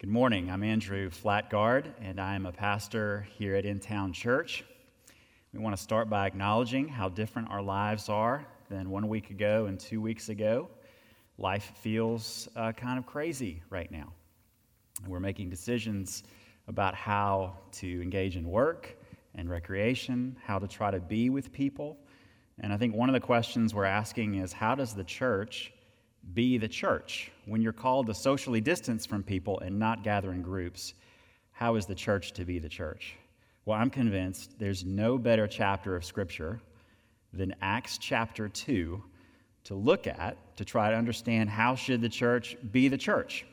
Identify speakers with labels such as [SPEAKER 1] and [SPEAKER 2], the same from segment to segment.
[SPEAKER 1] Good morning. I'm Andrew Flatgard, and I'm a pastor here at In Town Church. We want to start by acknowledging how different our lives are than one week ago and two weeks ago. Life feels uh, kind of crazy right now. We're making decisions about how to engage in work and recreation, how to try to be with people. And I think one of the questions we're asking is how does the church be the church. When you're called to socially distance from people and not gather in groups, how is the church to be the church? Well, I'm convinced there's no better chapter of Scripture than Acts chapter 2 to look at to try to understand how should the church be the church.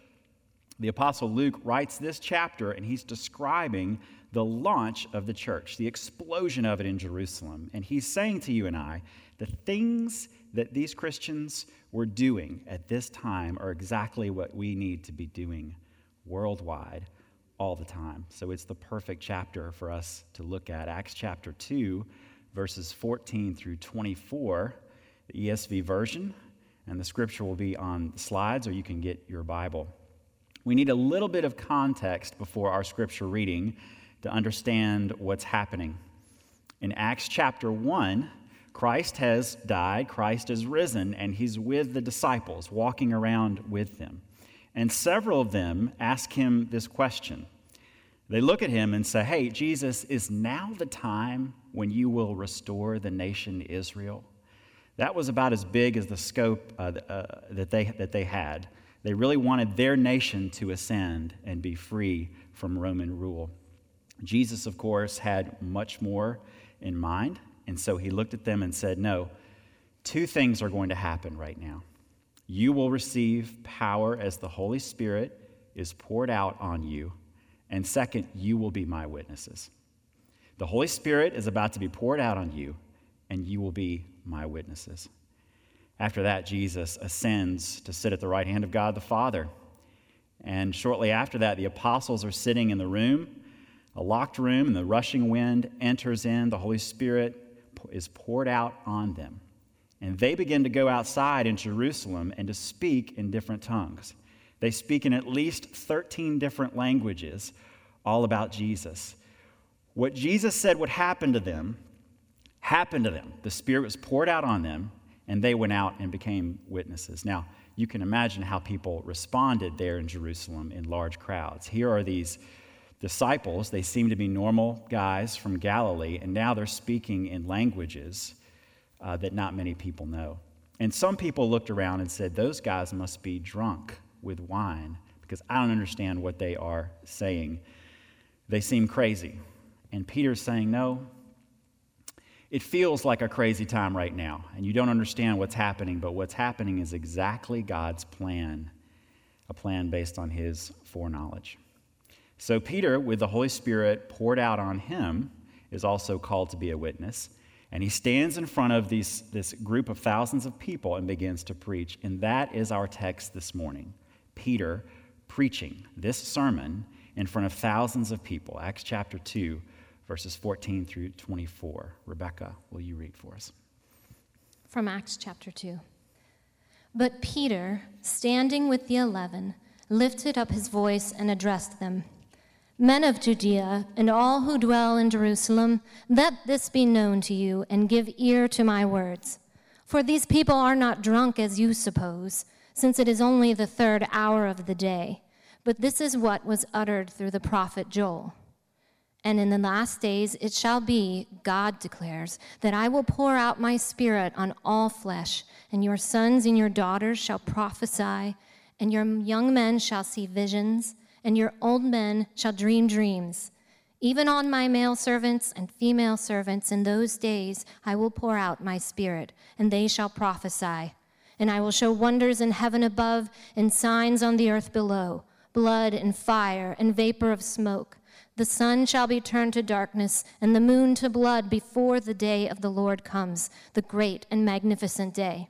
[SPEAKER 1] The apostle Luke writes this chapter and he's describing the launch of the church, the explosion of it in Jerusalem. And he's saying to you and I, the things that these Christians were doing at this time are exactly what we need to be doing worldwide all the time. So it's the perfect chapter for us to look at. Acts chapter 2, verses 14 through 24, the ESV version, and the scripture will be on the slides, or you can get your Bible. We need a little bit of context before our scripture reading to understand what's happening. In Acts chapter 1, Christ has died, Christ is risen, and he's with the disciples, walking around with them. And several of them ask him this question. They look at him and say, Hey, Jesus, is now the time when you will restore the nation Israel? That was about as big as the scope uh, uh, that, they, that they had. They really wanted their nation to ascend and be free from Roman rule. Jesus, of course, had much more in mind. And so he looked at them and said, No, two things are going to happen right now. You will receive power as the Holy Spirit is poured out on you. And second, you will be my witnesses. The Holy Spirit is about to be poured out on you, and you will be my witnesses. After that, Jesus ascends to sit at the right hand of God the Father. And shortly after that, the apostles are sitting in the room, a locked room, and the rushing wind enters in. The Holy Spirit is poured out on them. And they begin to go outside in Jerusalem and to speak in different tongues. They speak in at least 13 different languages, all about Jesus. What Jesus said would happen to them happened to them. The Spirit was poured out on them, and they went out and became witnesses. Now, you can imagine how people responded there in Jerusalem in large crowds. Here are these disciples, they seem to be normal guys from Galilee, and now they're speaking in languages uh, that not many people know. And some people looked around and said, Those guys must be drunk with wine because I don't understand what they are saying. They seem crazy. And Peter's saying, No, it feels like a crazy time right now, and you don't understand what's happening, but what's happening is exactly God's plan, a plan based on his foreknowledge. So, Peter, with the Holy Spirit poured out on him, is also called to be a witness. And he stands in front of these, this group of thousands of people and begins to preach. And that is our text this morning Peter preaching this sermon in front of thousands of people. Acts chapter 2, verses 14 through 24. Rebecca, will you read for us?
[SPEAKER 2] From Acts chapter 2. But Peter, standing with the eleven, lifted up his voice and addressed them. Men of Judea and all who dwell in Jerusalem, let this be known to you and give ear to my words. For these people are not drunk as you suppose, since it is only the third hour of the day. But this is what was uttered through the prophet Joel. And in the last days it shall be, God declares, that I will pour out my spirit on all flesh, and your sons and your daughters shall prophesy, and your young men shall see visions and your old men shall dream dreams. Even on my male servants and female servants in those days I will pour out my spirit, and they shall prophesy. And I will show wonders in heaven above and signs on the earth below blood and fire and vapor of smoke. The sun shall be turned to darkness and the moon to blood before the day of the Lord comes, the great and magnificent day.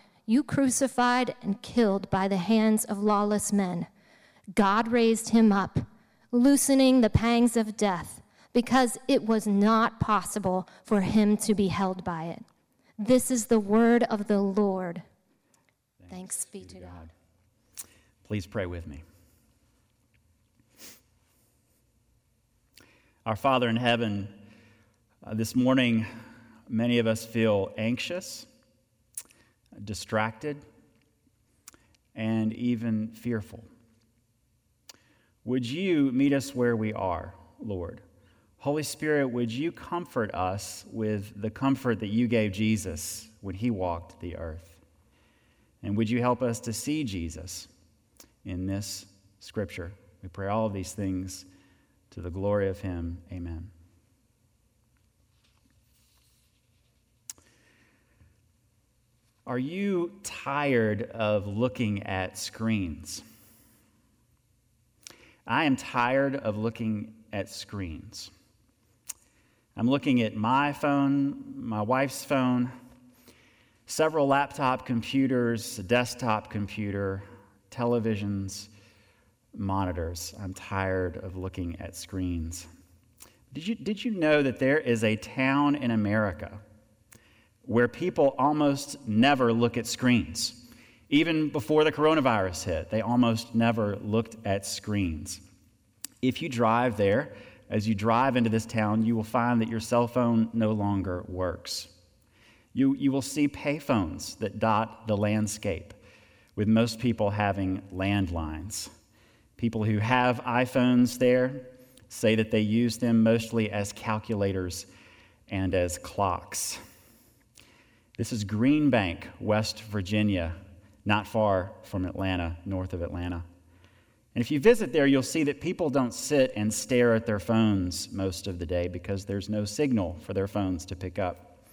[SPEAKER 2] you crucified and killed by the hands of lawless men. God raised him up, loosening the pangs of death, because it was not possible for him to be held by it. This is the word of the Lord. Thanks, Thanks be to God. God.
[SPEAKER 1] Please pray with me. Our Father in heaven, uh, this morning, many of us feel anxious, distracted, and even fearful. Would you meet us where we are, Lord? Holy Spirit, would you comfort us with the comfort that you gave Jesus when he walked the earth? And would you help us to see Jesus in this scripture? We pray all of these things to the glory of him. Amen. Are you tired of looking at screens? I am tired of looking at screens. I'm looking at my phone, my wife's phone, several laptop computers, a desktop computer, televisions, monitors. I'm tired of looking at screens. Did you, did you know that there is a town in America where people almost never look at screens? Even before the coronavirus hit, they almost never looked at screens. If you drive there, as you drive into this town, you will find that your cell phone no longer works. You, you will see payphones that dot the landscape, with most people having landlines. People who have iPhones there say that they use them mostly as calculators and as clocks. This is Green Bank, West Virginia, not far from Atlanta, north of Atlanta. And if you visit there, you'll see that people don't sit and stare at their phones most of the day because there's no signal for their phones to pick up.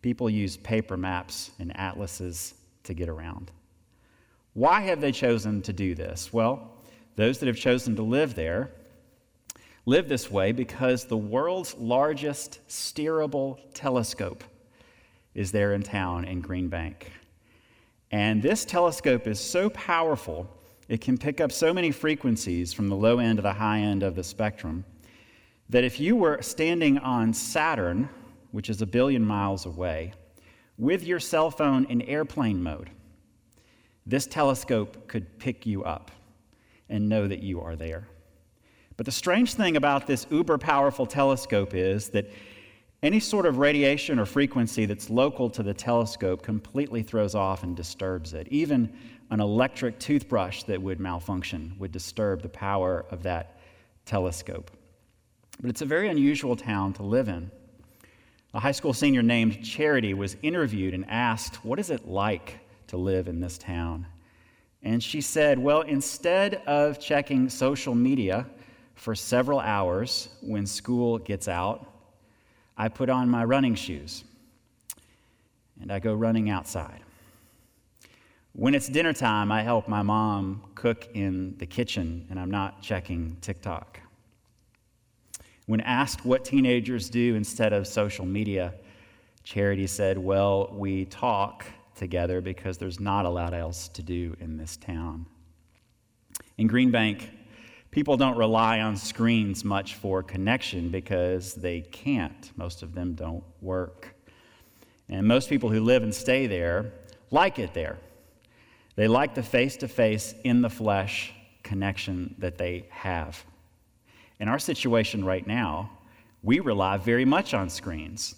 [SPEAKER 1] People use paper maps and atlases to get around. Why have they chosen to do this? Well, those that have chosen to live there live this way because the world's largest steerable telescope is there in town in Green Bank. And this telescope is so powerful, it can pick up so many frequencies from the low end to the high end of the spectrum that if you were standing on Saturn, which is a billion miles away, with your cell phone in airplane mode, this telescope could pick you up and know that you are there. But the strange thing about this uber powerful telescope is that any sort of radiation or frequency that's local to the telescope completely throws off and disturbs it. Even an electric toothbrush that would malfunction would disturb the power of that telescope. But it's a very unusual town to live in. A high school senior named Charity was interviewed and asked, What is it like to live in this town? And she said, Well, instead of checking social media for several hours when school gets out, I put on my running shoes and I go running outside. When it's dinner time, I help my mom cook in the kitchen and I'm not checking TikTok. When asked what teenagers do instead of social media, Charity said, Well, we talk together because there's not a lot else to do in this town. In Green Bank, People don't rely on screens much for connection because they can't. Most of them don't work. And most people who live and stay there like it there. They like the face to face, in the flesh connection that they have. In our situation right now, we rely very much on screens.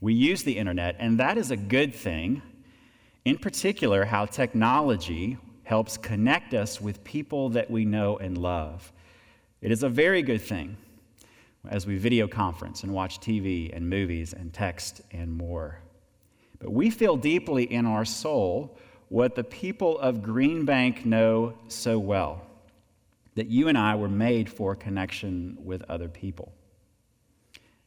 [SPEAKER 1] We use the internet, and that is a good thing. In particular, how technology helps connect us with people that we know and love. It is a very good thing as we video conference and watch TV and movies and text and more. But we feel deeply in our soul what the people of Green Bank know so well that you and I were made for connection with other people.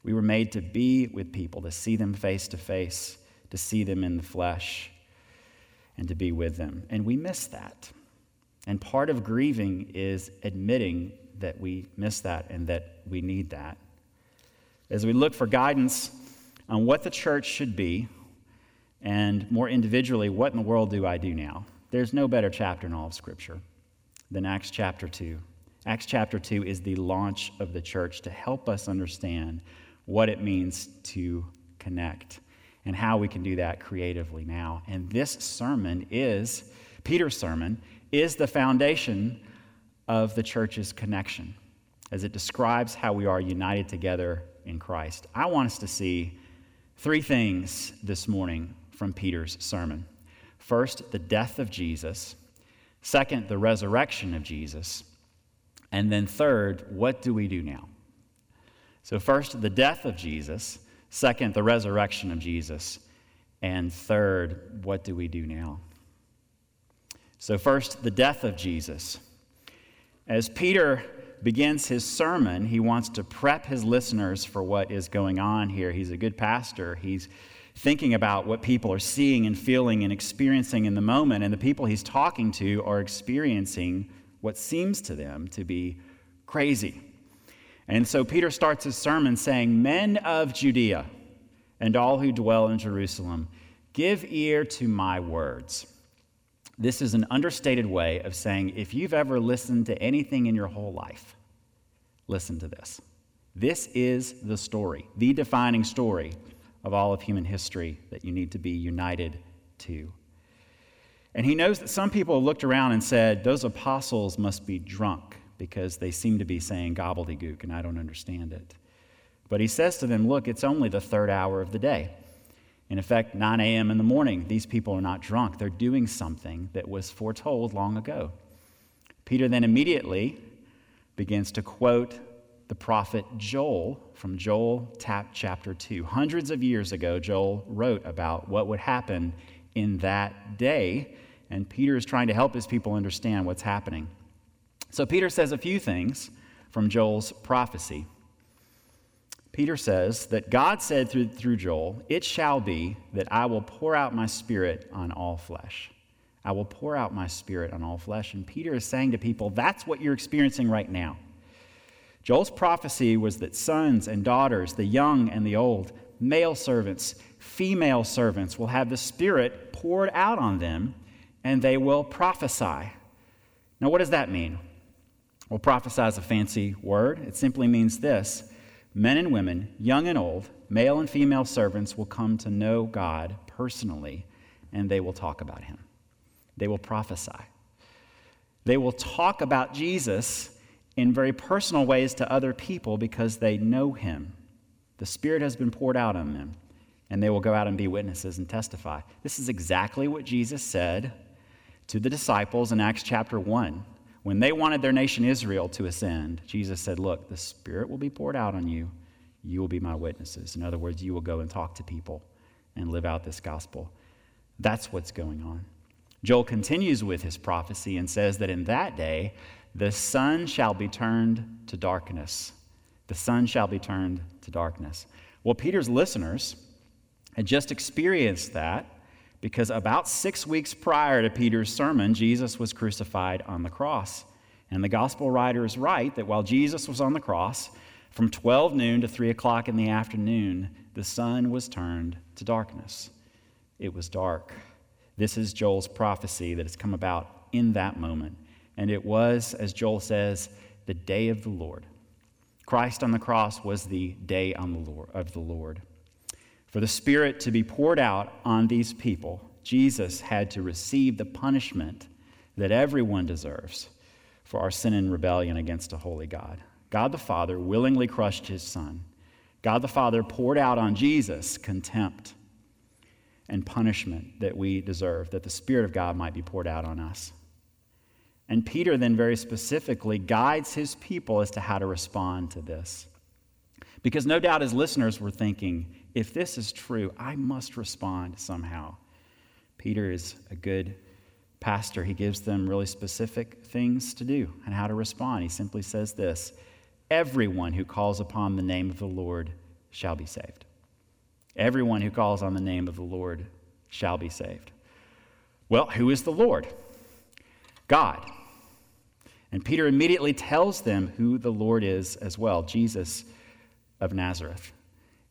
[SPEAKER 1] We were made to be with people, to see them face to face, to see them in the flesh and to be with them. And we miss that. And part of grieving is admitting that we miss that and that we need that. As we look for guidance on what the church should be, and more individually, what in the world do I do now? There's no better chapter in all of Scripture than Acts chapter 2. Acts chapter 2 is the launch of the church to help us understand what it means to connect and how we can do that creatively now. And this sermon is, Peter's sermon, is the foundation of the church's connection as it describes how we are united together in Christ. I want us to see three things this morning from Peter's sermon. First, the death of Jesus. Second, the resurrection of Jesus. And then third, what do we do now? So, first, the death of Jesus. Second, the resurrection of Jesus. And third, what do we do now? So, first, the death of Jesus. As Peter begins his sermon, he wants to prep his listeners for what is going on here. He's a good pastor. He's thinking about what people are seeing and feeling and experiencing in the moment, and the people he's talking to are experiencing what seems to them to be crazy. And so Peter starts his sermon saying, Men of Judea and all who dwell in Jerusalem, give ear to my words. This is an understated way of saying if you've ever listened to anything in your whole life, listen to this. This is the story, the defining story of all of human history that you need to be united to. And he knows that some people looked around and said, Those apostles must be drunk because they seem to be saying gobbledygook and I don't understand it. But he says to them, Look, it's only the third hour of the day. In effect, 9 a.m. in the morning, these people are not drunk. They're doing something that was foretold long ago. Peter then immediately begins to quote the prophet Joel from Joel chapter 2. Hundreds of years ago, Joel wrote about what would happen in that day, and Peter is trying to help his people understand what's happening. So, Peter says a few things from Joel's prophecy. Peter says that God said through, through Joel, It shall be that I will pour out my spirit on all flesh. I will pour out my spirit on all flesh. And Peter is saying to people, That's what you're experiencing right now. Joel's prophecy was that sons and daughters, the young and the old, male servants, female servants, will have the Spirit poured out on them and they will prophesy. Now, what does that mean? Well, prophesy is a fancy word. It simply means this men and women, young and old, male and female servants will come to know God personally, and they will talk about him. They will prophesy. They will talk about Jesus in very personal ways to other people because they know him. The Spirit has been poured out on them, and they will go out and be witnesses and testify. This is exactly what Jesus said to the disciples in Acts chapter 1 when they wanted their nation Israel to ascend, Jesus said, Look, the Spirit will be poured out on you. You will be my witnesses. In other words, you will go and talk to people and live out this gospel. That's what's going on. Joel continues with his prophecy and says that in that day, the sun shall be turned to darkness. The sun shall be turned to darkness. Well, Peter's listeners had just experienced that because about six weeks prior to Peter's sermon, Jesus was crucified on the cross. And the gospel writer is right that while Jesus was on the cross, from 12 noon to 3 o'clock in the afternoon, the sun was turned to darkness. It was dark. This is Joel's prophecy that has come about in that moment. And it was, as Joel says, the day of the Lord. Christ on the cross was the day on the Lord, of the Lord. For the Spirit to be poured out on these people, Jesus had to receive the punishment that everyone deserves for our sin and rebellion against a holy God. God the Father willingly crushed his Son. God the Father poured out on Jesus contempt and punishment that we deserve, that the Spirit of God might be poured out on us. And Peter then very specifically guides his people as to how to respond to this. Because no doubt his listeners were thinking, if this is true, I must respond somehow. Peter is a good pastor. He gives them really specific things to do and how to respond. He simply says this Everyone who calls upon the name of the Lord shall be saved. Everyone who calls on the name of the Lord shall be saved. Well, who is the Lord? God. And Peter immediately tells them who the Lord is as well Jesus of Nazareth.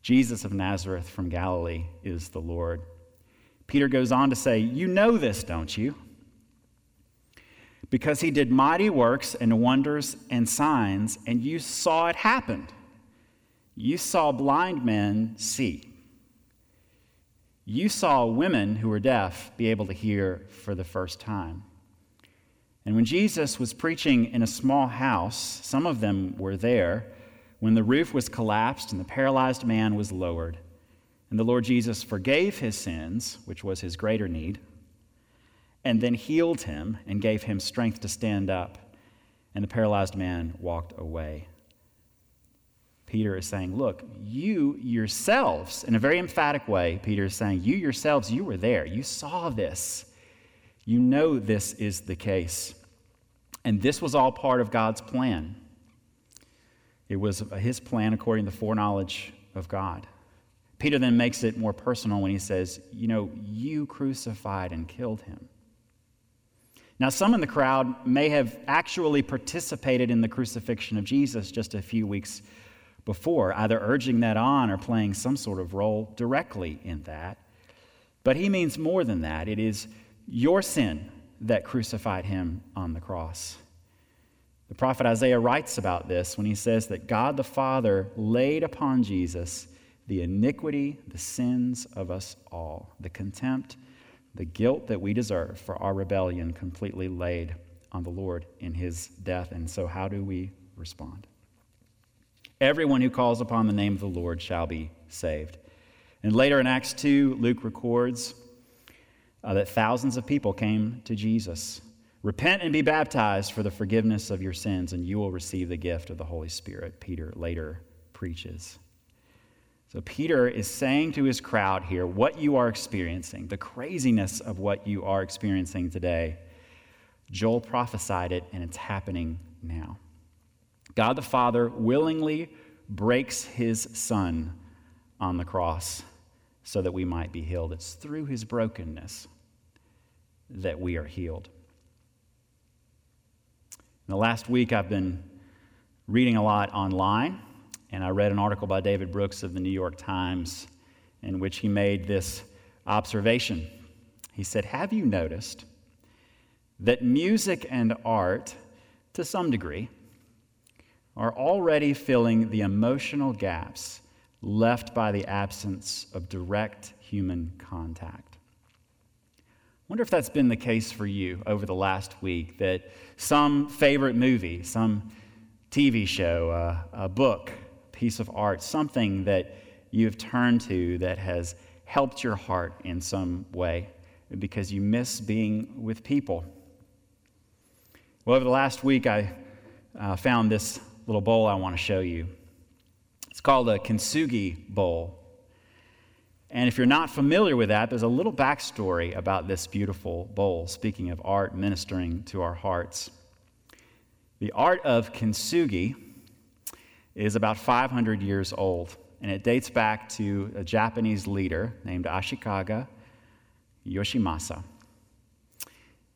[SPEAKER 1] Jesus of Nazareth from Galilee is the Lord. Peter goes on to say, You know this, don't you? Because he did mighty works and wonders and signs, and you saw it happen. You saw blind men see. You saw women who were deaf be able to hear for the first time. And when Jesus was preaching in a small house, some of them were there when the roof was collapsed and the paralyzed man was lowered. And the Lord Jesus forgave his sins, which was his greater need, and then healed him and gave him strength to stand up. And the paralyzed man walked away. Peter is saying, Look, you yourselves, in a very emphatic way, Peter is saying, You yourselves, you were there. You saw this. You know this is the case. And this was all part of God's plan. It was his plan according to the foreknowledge of God. Peter then makes it more personal when he says, You know, you crucified and killed him. Now, some in the crowd may have actually participated in the crucifixion of Jesus just a few weeks before, either urging that on or playing some sort of role directly in that. But he means more than that. It is your sin that crucified him on the cross. The prophet Isaiah writes about this when he says that God the Father laid upon Jesus the iniquity, the sins of us all, the contempt, the guilt that we deserve for our rebellion completely laid on the Lord in his death. And so, how do we respond? Everyone who calls upon the name of the Lord shall be saved. And later in Acts 2, Luke records uh, that thousands of people came to Jesus. Repent and be baptized for the forgiveness of your sins, and you will receive the gift of the Holy Spirit, Peter later preaches. So, Peter is saying to his crowd here what you are experiencing, the craziness of what you are experiencing today. Joel prophesied it, and it's happening now. God the Father willingly breaks his Son on the cross so that we might be healed. It's through his brokenness that we are healed. In the last week, I've been reading a lot online, and I read an article by David Brooks of the New York Times in which he made this observation. He said, Have you noticed that music and art, to some degree, are already filling the emotional gaps left by the absence of direct human contact? Wonder if that's been the case for you over the last week that some favorite movie, some TV show, uh, a book, piece of art, something that you've turned to that has helped your heart in some way because you miss being with people. Well, over the last week, I uh, found this little bowl I want to show you. It's called a kintsugi bowl. And if you're not familiar with that, there's a little backstory about this beautiful bowl, speaking of art ministering to our hearts. The art of kintsugi is about 500 years old, and it dates back to a Japanese leader named Ashikaga Yoshimasa.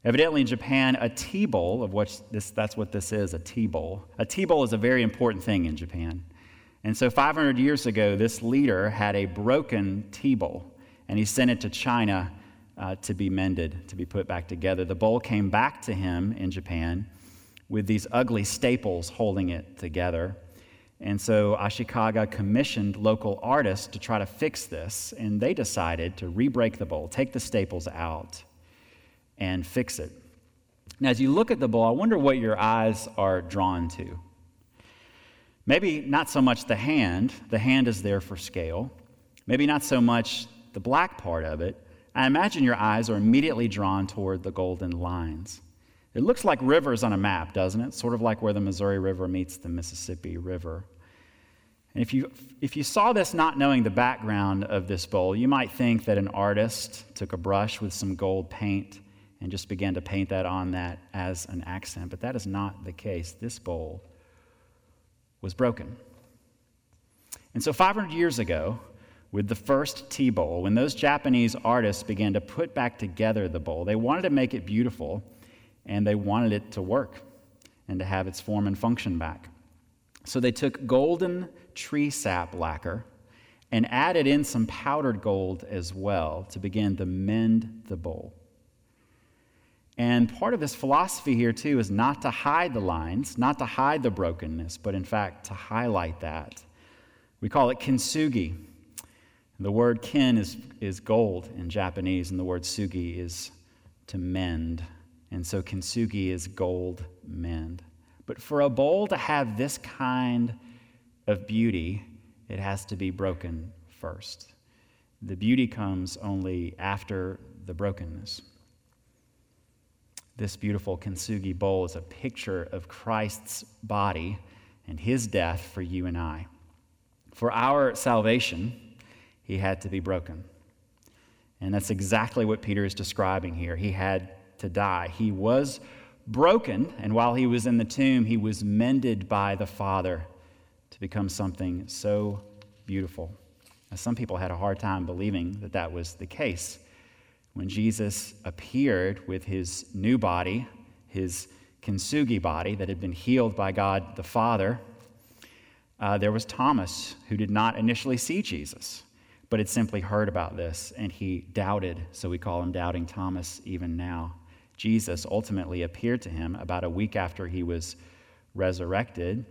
[SPEAKER 1] Evidently, in Japan, a tea bowl, of which this, that's what this is a tea bowl. A tea bowl is a very important thing in Japan. And so 500 years ago, this leader had a broken tea bowl, and he sent it to China uh, to be mended, to be put back together. The bowl came back to him in Japan with these ugly staples holding it together. And so Ashikaga commissioned local artists to try to fix this, and they decided to re break the bowl, take the staples out, and fix it. Now, as you look at the bowl, I wonder what your eyes are drawn to. Maybe not so much the hand, the hand is there for scale. Maybe not so much the black part of it. I imagine your eyes are immediately drawn toward the golden lines. It looks like rivers on a map, doesn't it? Sort of like where the Missouri River meets the Mississippi River. And if you, if you saw this not knowing the background of this bowl, you might think that an artist took a brush with some gold paint and just began to paint that on that as an accent. But that is not the case. This bowl was broken. And so 500 years ago, with the first tea bowl. When those Japanese artists began to put back together the bowl, they wanted to make it beautiful and they wanted it to work and to have its form and function back. So they took golden tree sap lacquer and added in some powdered gold as well to begin to mend the bowl. And part of this philosophy here, too, is not to hide the lines, not to hide the brokenness, but in fact to highlight that. We call it kintsugi. The word kin is, is gold in Japanese, and the word sugi is to mend. And so kintsugi is gold mend. But for a bowl to have this kind of beauty, it has to be broken first. The beauty comes only after the brokenness. This beautiful kintsugi bowl is a picture of Christ's body and his death for you and I. For our salvation, he had to be broken. And that's exactly what Peter is describing here. He had to die. He was broken, and while he was in the tomb, he was mended by the Father to become something so beautiful. Now, some people had a hard time believing that that was the case. When Jesus appeared with his new body, his kintsugi body that had been healed by God the Father, uh, there was Thomas who did not initially see Jesus but had simply heard about this and he doubted, so we call him Doubting Thomas even now. Jesus ultimately appeared to him about a week after he was resurrected.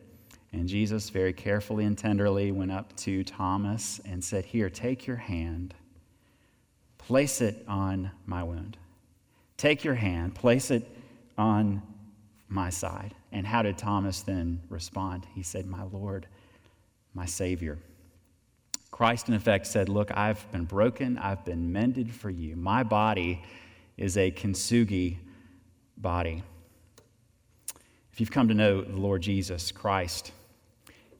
[SPEAKER 1] And Jesus very carefully and tenderly went up to Thomas and said, Here, take your hand, place it on my wound. Take your hand, place it on my side. And how did Thomas then respond? He said, My Lord, my Savior. Christ, in effect, said, Look, I've been broken, I've been mended for you. My body is a kintsugi body. If you've come to know the Lord Jesus Christ,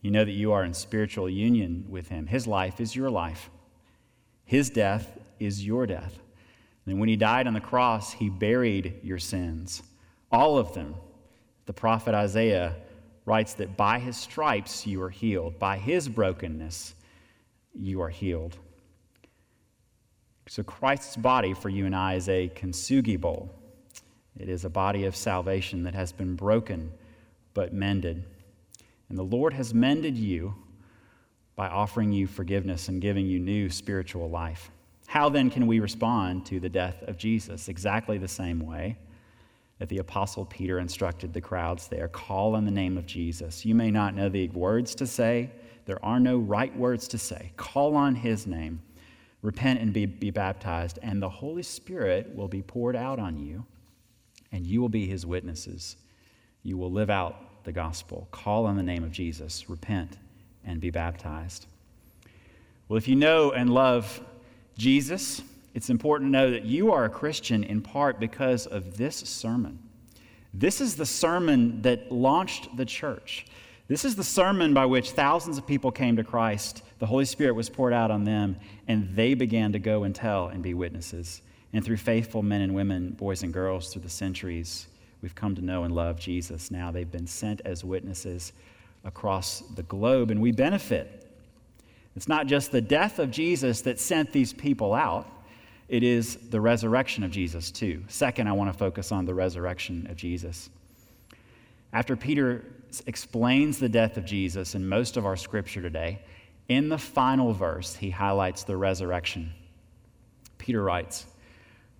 [SPEAKER 1] you know that you are in spiritual union with him. His life is your life, his death is your death. And when he died on the cross, he buried your sins, all of them. The prophet Isaiah writes that by his stripes you are healed, by his brokenness you are healed. So, Christ's body for you and I is a kintsugi bowl. It is a body of salvation that has been broken but mended. And the Lord has mended you by offering you forgiveness and giving you new spiritual life. How then can we respond to the death of Jesus? Exactly the same way that the Apostle Peter instructed the crowds there call on the name of Jesus. You may not know the words to say, there are no right words to say. Call on his name, repent and be, be baptized, and the Holy Spirit will be poured out on you, and you will be his witnesses. You will live out the gospel. Call on the name of Jesus, repent, and be baptized. Well, if you know and love Jesus, it's important to know that you are a Christian in part because of this sermon. This is the sermon that launched the church. This is the sermon by which thousands of people came to Christ. The Holy Spirit was poured out on them, and they began to go and tell and be witnesses. And through faithful men and women, boys and girls, through the centuries, we've come to know and love Jesus. Now they've been sent as witnesses across the globe, and we benefit. It's not just the death of Jesus that sent these people out, it is the resurrection of Jesus, too. Second, I want to focus on the resurrection of Jesus. After Peter explains the death of Jesus in most of our scripture today, in the final verse, he highlights the resurrection. Peter writes,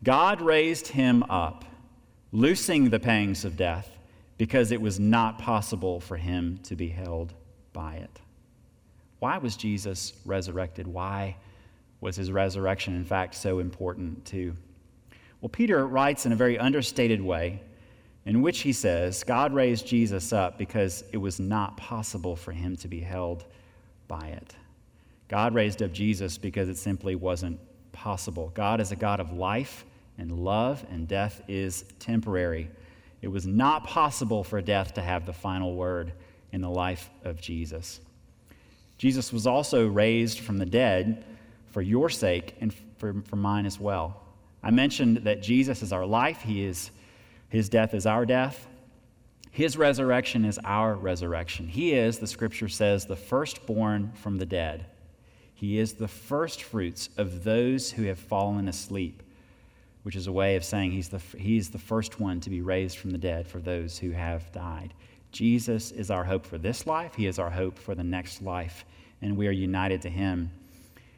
[SPEAKER 1] God raised him up, loosing the pangs of death, because it was not possible for him to be held by it. Why was Jesus resurrected? Why was his resurrection, in fact, so important too? Well, Peter writes in a very understated way in which he says God raised Jesus up because it was not possible for him to be held by it. God raised up Jesus because it simply wasn't possible. God is a God of life and love, and death is temporary. It was not possible for death to have the final word in the life of Jesus. Jesus was also raised from the dead for your sake and for, for mine as well. I mentioned that Jesus is our life, He is his death is our death. His resurrection is our resurrection. He is, the scripture says, the firstborn from the dead. He is the first fruits of those who have fallen asleep, which is a way of saying he's the, he's the first one to be raised from the dead for those who have died. Jesus is our hope for this life, He is our hope for the next life, and we are united to Him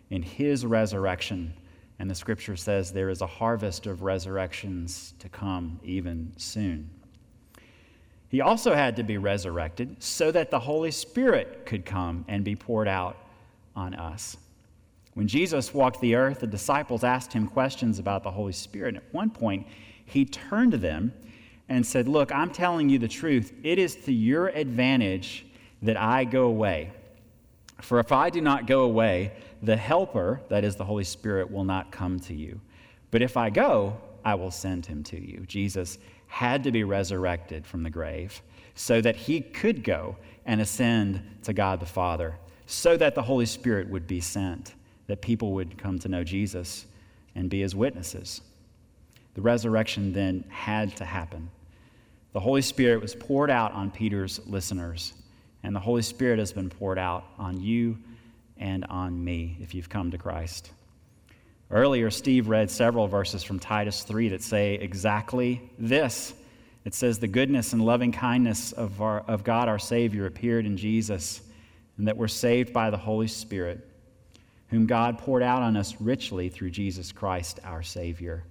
[SPEAKER 1] in His resurrection. And the scripture says there is a harvest of resurrections to come even soon. He also had to be resurrected so that the Holy Spirit could come and be poured out on us. When Jesus walked the earth, the disciples asked him questions about the Holy Spirit. And At one point, he turned to them and said, Look, I'm telling you the truth. It is to your advantage that I go away. For if I do not go away, the Helper, that is the Holy Spirit, will not come to you. But if I go, I will send him to you. Jesus had to be resurrected from the grave so that he could go and ascend to God the Father so that the Holy Spirit would be sent, that people would come to know Jesus and be his witnesses. The resurrection then had to happen. The Holy Spirit was poured out on Peter's listeners, and the Holy Spirit has been poured out on you and on me if you've come to Christ. Earlier, Steve read several verses from Titus 3 that say exactly this. It says, The goodness and loving kindness of, our, of God our Savior appeared in Jesus and that we're saved by the Holy Spirit, whom God poured out on us richly through Jesus Christ our Savior.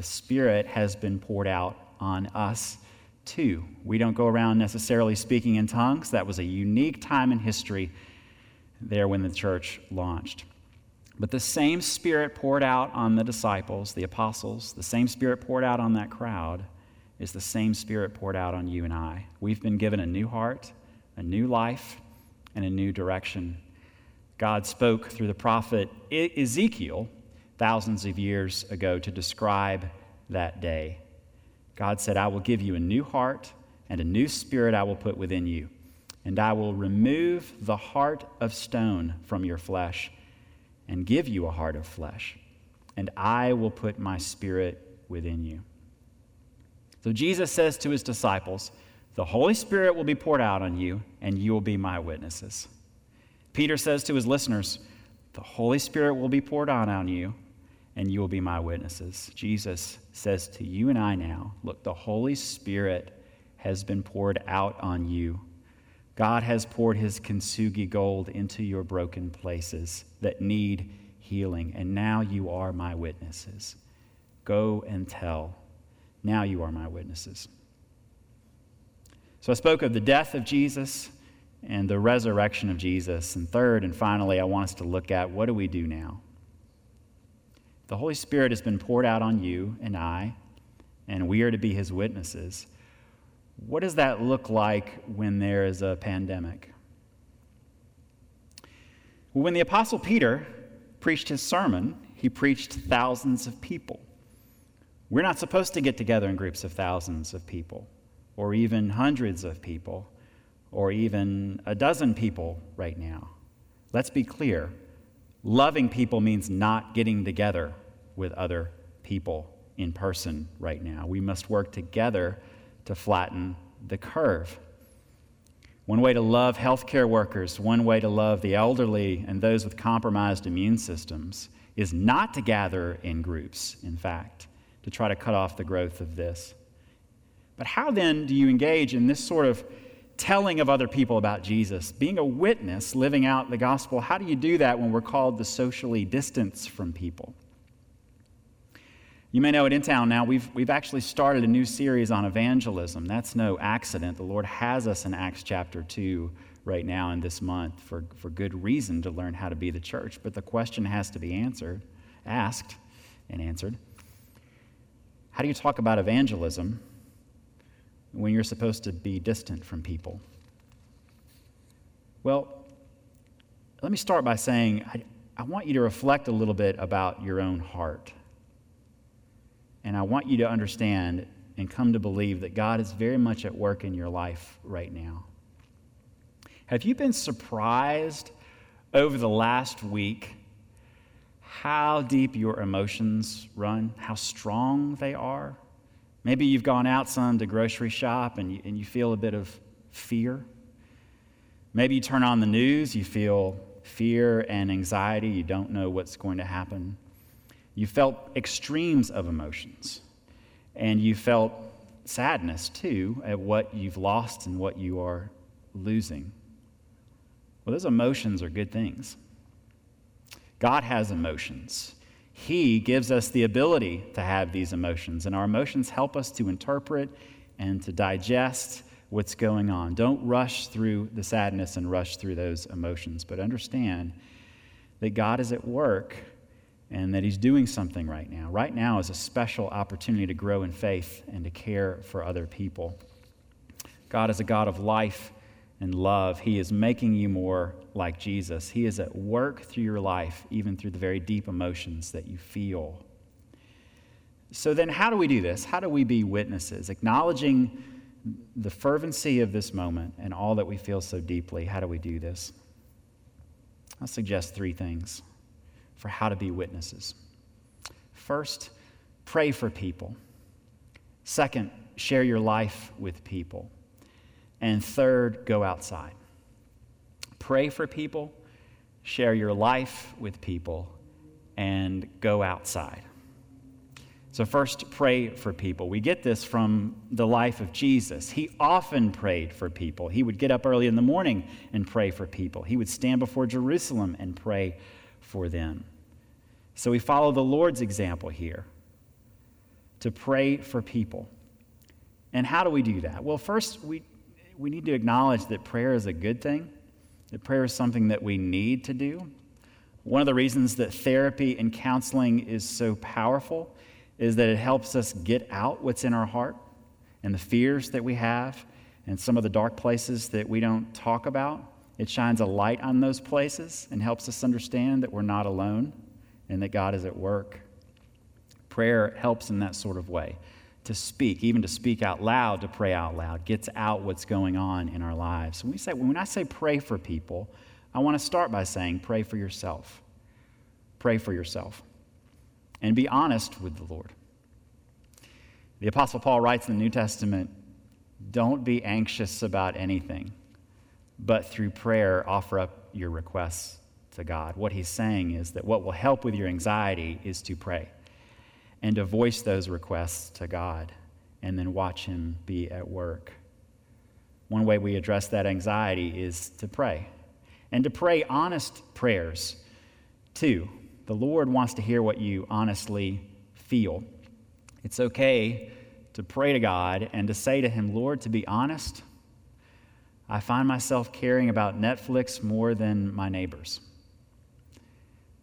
[SPEAKER 1] The Spirit has been poured out on us too. We don't go around necessarily speaking in tongues. That was a unique time in history there when the church launched. But the same Spirit poured out on the disciples, the apostles, the same Spirit poured out on that crowd is the same Spirit poured out on you and I. We've been given a new heart, a new life, and a new direction. God spoke through the prophet Ezekiel thousands of years ago to describe that day. God said, I will give you a new heart and a new spirit I will put within you, and I will remove the heart of stone from your flesh and give you a heart of flesh, and I will put my spirit within you. So Jesus says to his disciples, the Holy Spirit will be poured out on you, and you will be my witnesses. Peter says to his listeners, The Holy Spirit will be poured out on you, and you will be my witnesses. Jesus says to you and I now, Look, the Holy Spirit has been poured out on you. God has poured his kintsugi gold into your broken places that need healing, and now you are my witnesses. Go and tell. Now you are my witnesses. So I spoke of the death of Jesus and the resurrection of Jesus. And third and finally, I want us to look at what do we do now? The Holy Spirit has been poured out on you and I, and we are to be his witnesses. What does that look like when there is a pandemic? When the Apostle Peter preached his sermon, he preached thousands of people. We're not supposed to get together in groups of thousands of people or even hundreds of people, or even a dozen people right now. Let's be clear loving people means not getting together with other people in person right now. We must work together to flatten the curve. One way to love healthcare workers, one way to love the elderly and those with compromised immune systems is not to gather in groups, in fact, to try to cut off the growth of this. But how then do you engage in this sort of telling of other people about Jesus? Being a witness, living out the gospel, how do you do that when we're called to socially distance from people? You may know at In Town now, we've, we've actually started a new series on evangelism. That's no accident. The Lord has us in Acts chapter 2 right now in this month for, for good reason to learn how to be the church. But the question has to be answered, asked, and answered. How do you talk about evangelism when you're supposed to be distant from people? Well, let me start by saying I, I want you to reflect a little bit about your own heart. And I want you to understand and come to believe that God is very much at work in your life right now. Have you been surprised over the last week how deep your emotions run, how strong they are? Maybe you've gone out some to grocery shop and you, and you feel a bit of fear. Maybe you turn on the news, you feel fear and anxiety. You don't know what's going to happen. You felt extremes of emotions. And you felt sadness too at what you've lost and what you are losing. Well, those emotions are good things. God has emotions. He gives us the ability to have these emotions, and our emotions help us to interpret and to digest what's going on. Don't rush through the sadness and rush through those emotions, but understand that God is at work and that He's doing something right now. Right now is a special opportunity to grow in faith and to care for other people. God is a God of life and love. He is making you more like Jesus. He is at work through your life, even through the very deep emotions that you feel. So, then, how do we do this? How do we be witnesses? Acknowledging the fervency of this moment and all that we feel so deeply, how do we do this? I'll suggest three things for how to be witnesses. First, pray for people. Second, share your life with people. And third, go outside. Pray for people, share your life with people, and go outside. So, first, pray for people. We get this from the life of Jesus. He often prayed for people. He would get up early in the morning and pray for people, he would stand before Jerusalem and pray for them. So, we follow the Lord's example here to pray for people. And how do we do that? Well, first, we, we need to acknowledge that prayer is a good thing, that prayer is something that we need to do. One of the reasons that therapy and counseling is so powerful is that it helps us get out what's in our heart and the fears that we have and some of the dark places that we don't talk about. It shines a light on those places and helps us understand that we're not alone and that God is at work. Prayer helps in that sort of way to speak, even to speak out loud, to pray out loud, gets out what's going on in our lives. When, we say, when I say pray for people, I want to start by saying pray for yourself. Pray for yourself. And be honest with the Lord. The Apostle Paul writes in the New Testament don't be anxious about anything, but through prayer, offer up your requests to God. What he's saying is that what will help with your anxiety is to pray and to voice those requests to God and then watch Him be at work. One way we address that anxiety is to pray and to pray honest prayers too. The Lord wants to hear what you honestly feel. It's okay to pray to God and to say to Him, Lord, to be honest, I find myself caring about Netflix more than my neighbors.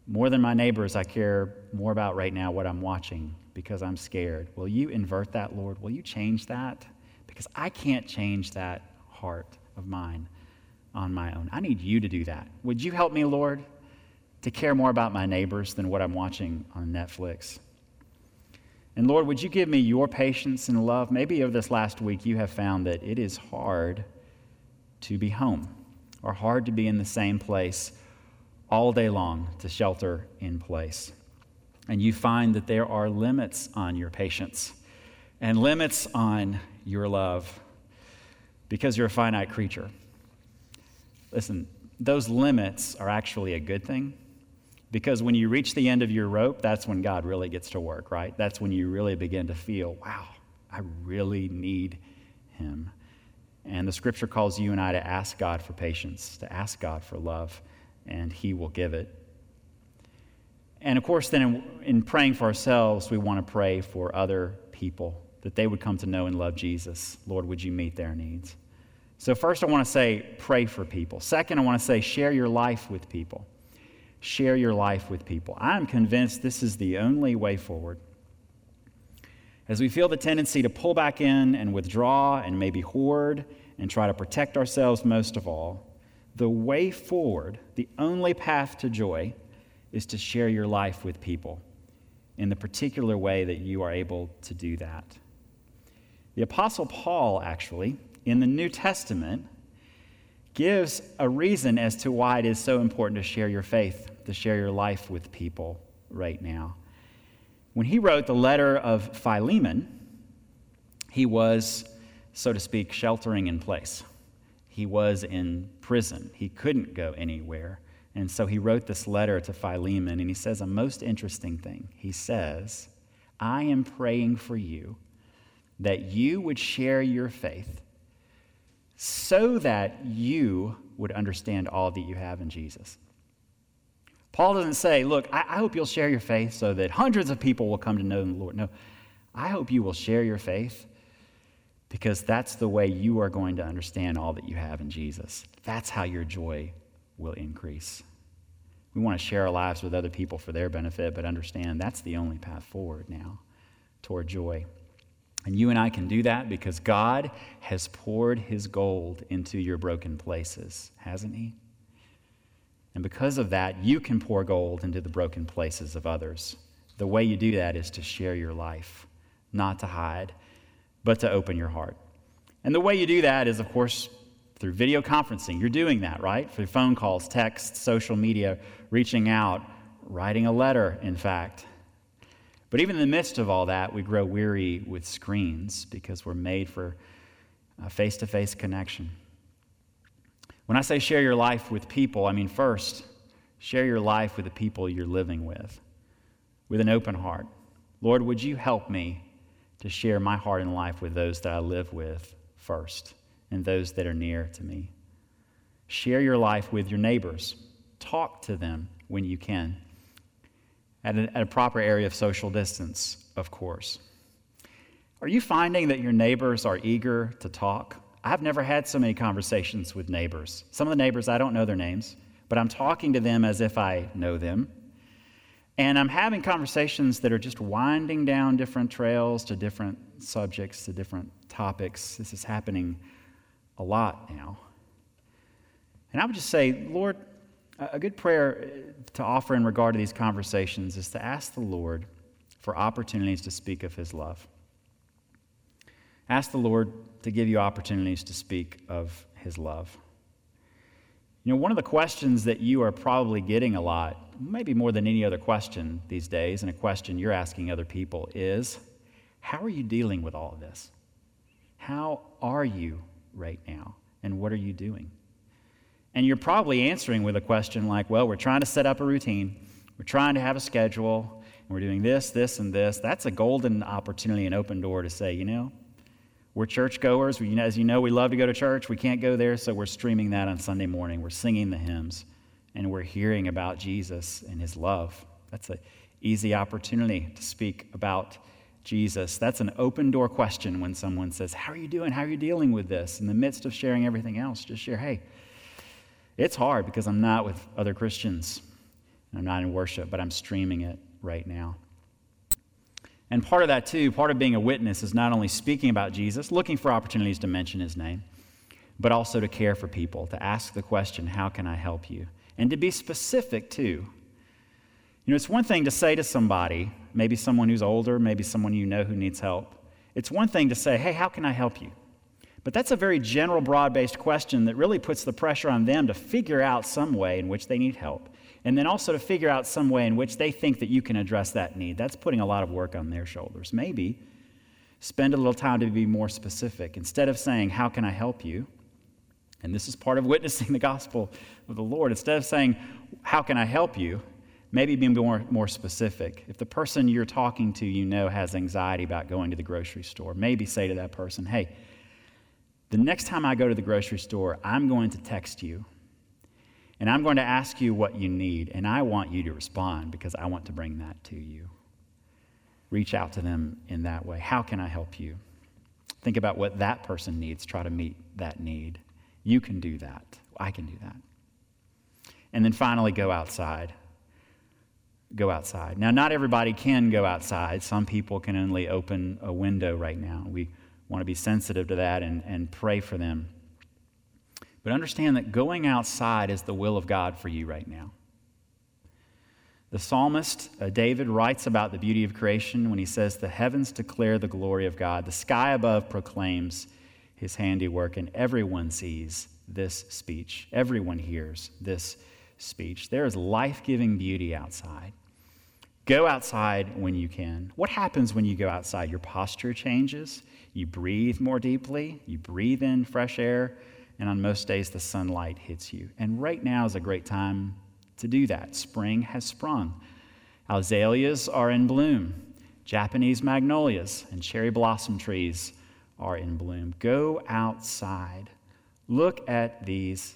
[SPEAKER 1] More than my neighbors, I care more about right now what I'm watching because I'm scared. Will you invert that, Lord? Will you change that? Because I can't change that heart of mine on my own. I need you to do that. Would you help me, Lord, to care more about my neighbors than what I'm watching on Netflix? And Lord, would you give me your patience and love? Maybe over this last week you have found that it is hard to be home or hard to be in the same place all day long to shelter in place. And you find that there are limits on your patience and limits on your love because you're a finite creature. Listen, those limits are actually a good thing because when you reach the end of your rope, that's when God really gets to work, right? That's when you really begin to feel, wow, I really need Him. And the scripture calls you and I to ask God for patience, to ask God for love and He will give it. And of course, then in, in praying for ourselves, we want to pray for other people that they would come to know and love Jesus. Lord, would you meet their needs? So, first, I want to say, pray for people. Second, I want to say, share your life with people. Share your life with people. I'm convinced this is the only way forward. As we feel the tendency to pull back in and withdraw and maybe hoard and try to protect ourselves most of all, the way forward, the only path to joy, is to share your life with people in the particular way that you are able to do that. The Apostle Paul, actually, in the New Testament, gives a reason as to why it is so important to share your faith, to share your life with people right now. When he wrote the letter of Philemon, he was, so to speak, sheltering in place. He was in prison. He couldn't go anywhere. And so he wrote this letter to Philemon, and he says a most interesting thing. He says, I am praying for you that you would share your faith so that you would understand all that you have in Jesus. Paul doesn't say, Look, I, I, hope you'll share your faith so that hundreds of people will come to know the Lord. No, I hope you will share your faith because that's the way you are going to understand all that you have in Jesus. That's how your joy will increase. We want to share our lives with other people for their benefit, but understand that's the only path forward now toward joy. And you and I can do that because God has poured his gold into your broken places, hasn't he? And because of that, you can pour gold into the broken places of others. The way you do that is to share your life, not to hide, but to open your heart. And the way you do that is, of course, through video conferencing. You're doing that, right? Through phone calls, texts, social media, reaching out, writing a letter, in fact. But even in the midst of all that, we grow weary with screens because we're made for a face to face connection. When I say share your life with people, I mean first, share your life with the people you're living with, with an open heart. Lord, would you help me to share my heart and life with those that I live with first? and those that are near to me. Share your life with your neighbors. Talk to them when you can, at a, at a, proper area of social distance, of course. Are you finding that your neighbors are eager to talk? I've never had so many conversations with neighbors. Some of the neighbors, I don't know their names, but I'm talking to them as if I know them. And I'm having conversations that are just winding down different trails to different subjects, to different topics. This is happening a lot now. And I would just say, Lord, a good prayer uh, to offer in regard to these conversations is to ask the Lord for opportunities to speak of His love. Ask the Lord to give you opportunities to speak of His love. You know, one of the questions that you are probably getting a lot, maybe more than any other question these days, and a question you're asking other people, is how are you dealing with all of this? How are you right now? And what are you doing? And you're probably answering with a question like, well, we're trying to set up a routine, we're trying to have a schedule, and we're doing this, this, and this. That's a golden opportunity, an open door to say, you know, we're churchgoers. We, as you know, we love to go to church. We can't go there, so we're streaming that on Sunday morning. We're singing the hymns, and we're hearing about Jesus and his love. That's an easy opportunity to speak about Jesus. That's an open door question when someone says, How are you doing? How are you dealing with this? In the midst of sharing everything else, just share, Hey, it's hard because I'm not with other Christians. I'm not in worship, but I'm streaming it right now. And part of that, too, part of being a witness is not only speaking about Jesus, looking for opportunities to mention his name, but also to care for people, to ask the question, How can I help you? And to be specific, too. You know, it's one thing to say to somebody, maybe someone who's older, maybe someone you know who needs help. It's one thing to say, hey, how can I help you? But that's a very general, broad based question that really puts the pressure on them to figure out some way in which they need help. And then also to figure out some way in which they think that you can address that need. That's putting a lot of work on their shoulders. Maybe spend a little time to be more specific. Instead of saying, How can I help you? And this is part of witnessing the gospel of the Lord. Instead of saying, How can I help you? Maybe be more, more specific. If the person you're talking to you know has anxiety about going to the grocery store, maybe say to that person, hey, the next time I go to the grocery store, I'm going to text you and I'm going to ask you what you need, and I want you to respond because I want to bring that to you. Reach out to them in that way. How can I help you? Think about what that person needs, try to meet that need. You can do that. I can do that. And then finally, go outside go outside. Now, not everybody can go outside. Some people can only open a window right now. We want to be sensitive to that and, and pray for them. But understand that going outside is the will of God for you right now. The psalmist uh, David writes about the beauty of creation when he says, The heavens declare the glory of God, the sky above proclaims his handiwork, and everyone sees this speech. Everyone hears this speech. There is life giving beauty outside. Go outside when you can. What happens when you go outside? Your posture changes. You breathe more deeply. You breathe in fresh air. And on most days, the sunlight hits you. And right now is a great time to do that. Spring has sprung. Azaleas are in bloom. Japanese magnolias and cherry blossom trees are in bloom. Go outside. Look at these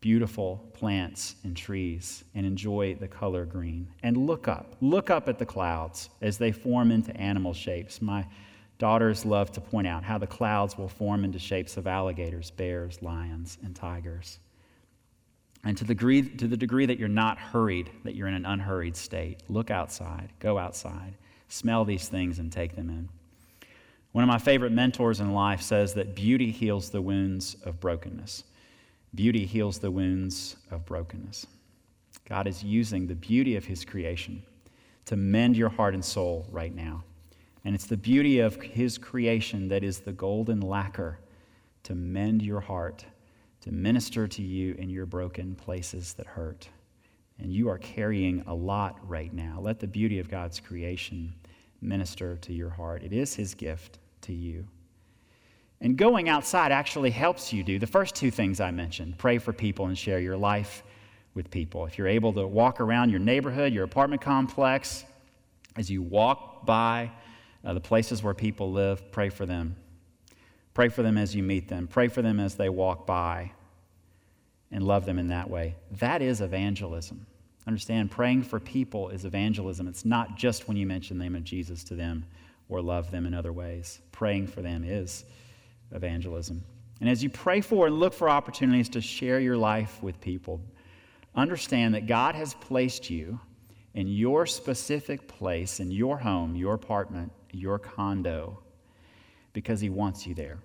[SPEAKER 1] beautiful plants and trees and enjoy the color green. And look up. Look up at the clouds as they form into animal shapes. My daughters love to point out how the clouds will form into shapes of alligators, bears, lions, and tigers. And to the, degree, to the degree that you're not hurried, that you're in an unhurried state, look outside, go outside, smell these things, and take them in. One of my favorite mentors in life says that beauty heals the wounds of brokenness. Beauty heals the wounds of brokenness. God is using the beauty of His creation to mend your heart and soul right now. And it's the beauty of His creation that is the golden lacquer to mend your heart, to minister to you in your broken places that hurt. And you are carrying a lot right now. Let the beauty of God's creation minister to your heart. It is His gift to you. And going outside actually helps you do the first two things I mentioned pray for people and share your life with people. If you're able to walk around your neighborhood, your apartment complex, as you walk by uh, the places where people live, pray for them. Pray for them as you meet them. Pray for them as they walk by and love them in that way. That is evangelism. Understand, praying for people is evangelism. It's not just when you mention the name of Jesus to them or love them in other ways. Praying for them is evangelism. And as you pray for and look for opportunities to share your life with people, understand that God has placed you in your specific place, in your home, your apartment, your condo, because He wants you there.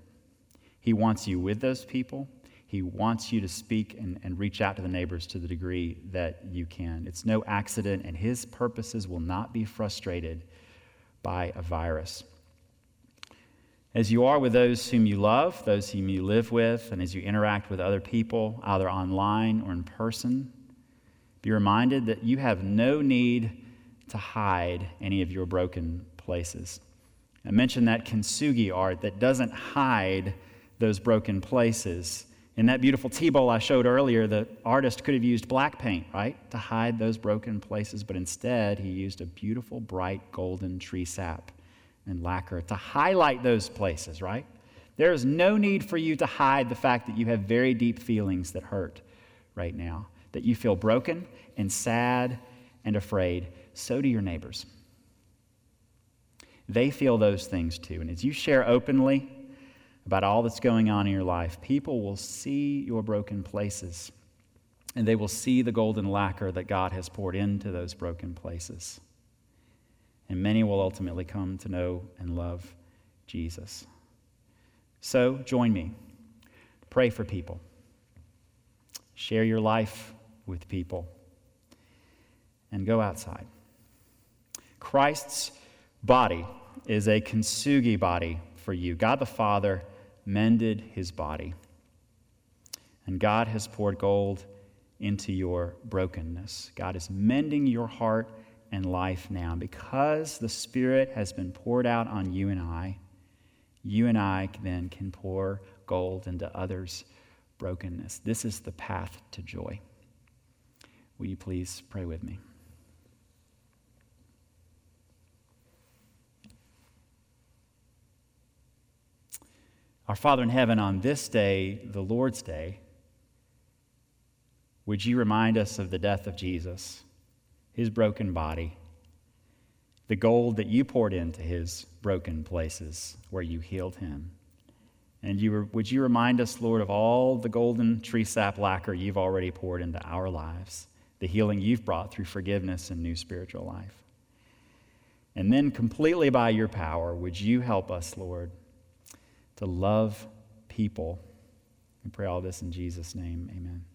[SPEAKER 1] He wants you with those people. He wants you to speak and, and reach out to the neighbors to the degree that you can. It's no accident, and His purposes will not be frustrated by a virus as you are with those whom you love, those whom you live with, and as you interact with other people, either online or in person, be reminded that you have no need to hide any of your broken places. I mentioned that kintsugi art that doesn't hide those broken places. In that beautiful tea bowl I showed earlier, the artist could have used black paint, right, to hide those broken places, but instead he used a beautiful, bright, golden tree sap and lacquer to highlight those places, right? There is no need for you to hide the fact that you have very deep feelings that hurt right now, that you feel broken and sad and afraid. So do your neighbors. They feel those things too. And as you share openly about all that's going on in your life, people will see your broken places and they will see the golden lacquer that God has poured into those broken places and many will ultimately come to know and love Jesus. So join me. Pray for people. Share your life with people. And go outside. Christ's body is a kintsugi body for you. God the Father mended his body. And God has poured gold into your brokenness. God is mending your heart and life now. Because the Spirit has been poured out on you and I, you and I then can pour gold into others' brokenness. This is the path to joy. Will you please pray with me? Our Father in heaven, on this day, the Lord's day, would you remind us of the death of Jesus? his broken body, the gold that you poured into his broken places where you healed him. And you would you remind us, Lord, of all the golden tree sap lacquer you've already poured into our lives, the healing you've brought through forgiveness and new spiritual life? And then, completely by your power, would you help us, Lord, to love people? We pray all this in Jesus' name. Amen.